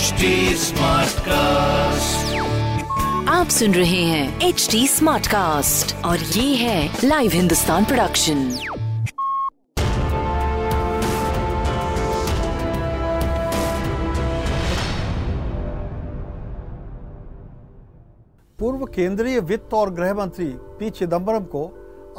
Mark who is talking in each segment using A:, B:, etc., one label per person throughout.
A: HD Smartcast.
B: आप सुन रहे हैं एच डी स्मार्ट कास्ट और ये है लाइव हिंदुस्तान प्रोडक्शन
C: पूर्व केंद्रीय वित्त और गृह मंत्री पी चिदम्बरम को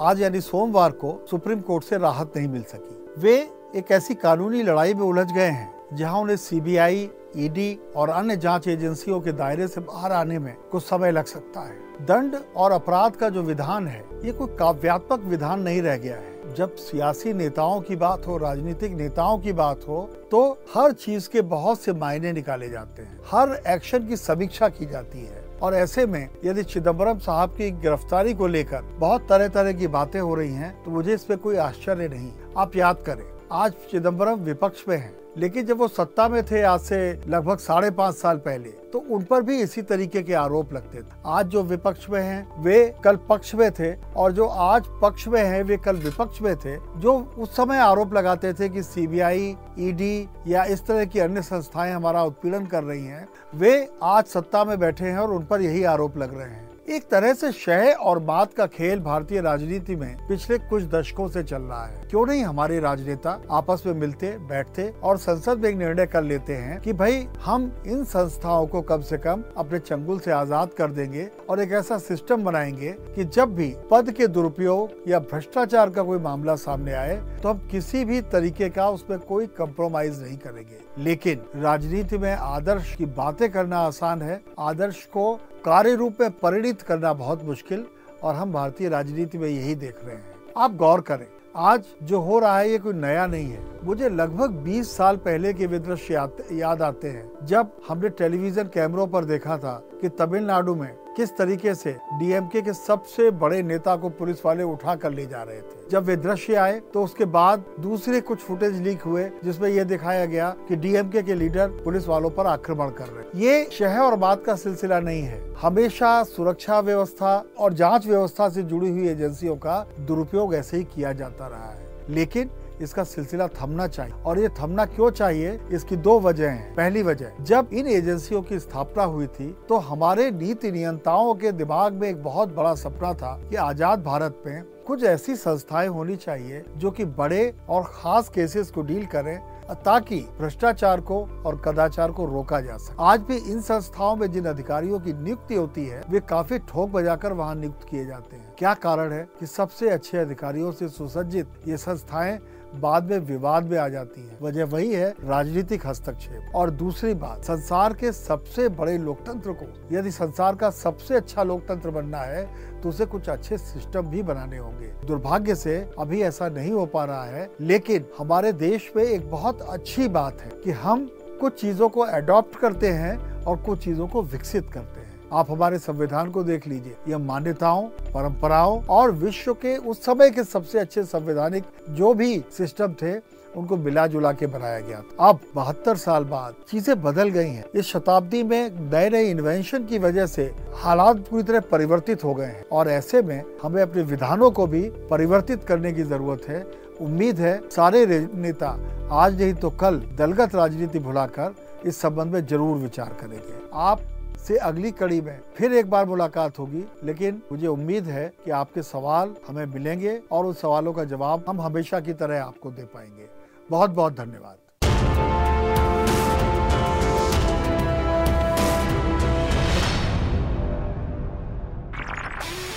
C: आज यानी सोमवार को सुप्रीम कोर्ट से राहत नहीं मिल सकी वे एक ऐसी कानूनी लड़ाई में उलझ गए हैं जहाँ उन्हें सीबीआई ईडी और अन्य जाँच एजेंसियों के दायरे से बाहर आने में कुछ समय लग सकता है। दंड और अपराध का जो विधान है, ये कोई काव्यात्मक विधान नहीं रह गया है। जब सियासी नेताओं की बात हो, राजनीतिक नेताओं की बात हो तो हर चीज़ के बहुत से मायने निकाले जाते हैं। हर एक्शन की समीक्षा की जाती है। और ऐसे में, यदि चिदम्बरम साहब की गिरफ्तारी को लेकर बहुत तरह तरह की बातें हो रही हैं तो मुझे इस पे कोई आश्चर्य नहीं। आप याद करें आज चिदम्बरम विपक्ष में हैं। लेकिन जब वो सत्ता में थे आज से लगभग साढ़े पाँच साल पहले तो उन पर भी इसी तरीके के आरोप लगते थे। आज जो विपक्ष में हैं, वे कल पक्ष में थे, और जो आज पक्ष में हैं, वे कल विपक्ष में थे, जो उस समय आरोप लगाते थे कि सीबीआई ईडी या इस तरह की अन्य संस्थाएँ हमारा उत्पीड़न कर रही हैं, वे आज सत्ता में बैठे हैं और उन पर यही आरोप लग रहे हैं। एक तरह से शह और बात का खेल भारतीय राजनीति में पिछले कुछ दशकों से चल रहा है। क्यों नहीं हमारे राजनेता आपस में मिलते, बैठते और संसद में एक निर्णय कर लेते हैं कि भाई, हम इन संस्थाओं को कम से कम अपने चंगुल से आज़ाद कर देंगे और एक ऐसा सिस्टम बनाएँगे कि जब भी पद के दुरुपयोग या भ्रष्टाचार का कोई मामला सामने आए तो हम किसी भी तरीके का उसमें कोई कम्प्रोमाइज नहीं करेंगे। लेकिन राजनीति में आदर्श की बातें करना आसान है। आदर्श को कार्य रूप में परिणित करना बहुत मुश्किल और हम भारतीय राजनीति में यही देख रहे हैं। आप गौर करें आज जो हो रहा है ये कोई नया नहीं है। मुझे लगभग 20 साल पहले के विदृश्य याद, याद आते हैं जब हमने टेलीविज़न कैमरों पर देखा था कि तमिलनाडु में किस तरीके से डीएमके के सबसे बड़े नेता को पुलिस वाले उठा कर ले जा रहे थे? जब वे दृश्य आए तो उसके बाद दूसरे कुछ फुटेज लीक हुए, जिसमें यह दिखाया गया कि डीएमके के लीडर पुलिस वालों पर आक्रमण कर रहे ये शह और बात का सिलसिला नहीं है। हमेशा सुरक्षा व्यवस्था और जाँच व्यवस्था से जुड़ी हुई एजेंसियों का दुरुपयोग ऐसे ही किया जाता रहा है। लेकिन इसका सिलसिला थमना चाहिए। और ये थमना क्यों चाहिए? इसकी दो वजह हैं। पहली वजह, जब इन एजेंसियों की स्थापना हुई थी तो हमारे नीति नियंताओं के दिमाग में एक बहुत बड़ा सपना था कि आज़ाद भारत में कुछ ऐसी संस्थाएँ होनी चाहिए जो कि बड़े और खास केसेस को डील करें, ताकि भ्रष्टाचार को और कदाचार को रोका जा सके। आज भी इन संस्थाओं में जिन अधिकारियों की नियुक्ति होती है, वे काफ़ी ठोक बजाकर वहाँ नियुक्त किए जाते हैं। क्या कारण है कि सबसे अच्छे अधिकारियों से सुसज्जित ये संस्थाएँ बाद में विवाद में आ जाती है। वजह वही है राजनीतिक हस्तक्षेप। और दूसरी बात, संसार के सबसे बड़े लोकतंत्र को यदि संसार का सबसे अच्छा लोकतंत्र बनना है तो उसे कुछ अच्छे सिस्टम भी बनाने होंगे। दुर्भाग्य से अभी ऐसा नहीं हो पा रहा है, लेकिन हमारे देश में एक बहुत अच्छी बात है कि हम कुछ चीज़ों को अडॉप्ट करते हैं और कुछ चीज़ों को विकसित करते हैं। आप हमारे संविधान को देख लीजिए। यह मान्यताओं, परंपराओं और विश्व के उस समय के सबसे अच्छे संवैधानिक जो भी सिस्टम थे, उनको मिला जुला के बनाया गया था। अब बहत्तर साल बाद चीज़ें बदल गई हैं। इस शताब्दी में नए नए इन्वेंशन की वजह से हालात पूरी तरह परिवर्तित हो गए हैं। और ऐसे में हमें अपने विधानों को भी परिवर्तित करने की ज़रूरत है। उम्मीद है सारे नेता आज नहीं तो कल दलगत राजनीति भुलाकर इस संबंध में ज़रूर विचार करेंगे। आप से अगली कड़ी में फिर एक बार मुलाकात होगी लेकिन मुझे उम्मीद है कि आपके सवाल हमें मिलेंगे और उन सवालों का जवाब हम हमेशा की तरह आपको दे पाएँगे। बहुत बहुत धन्यवाद।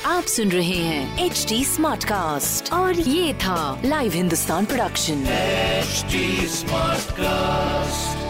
B: आप सुन रहे हैं एच डी स्मार्ट कास्ट और ये था live Hindustan production
A: HD Smartcast.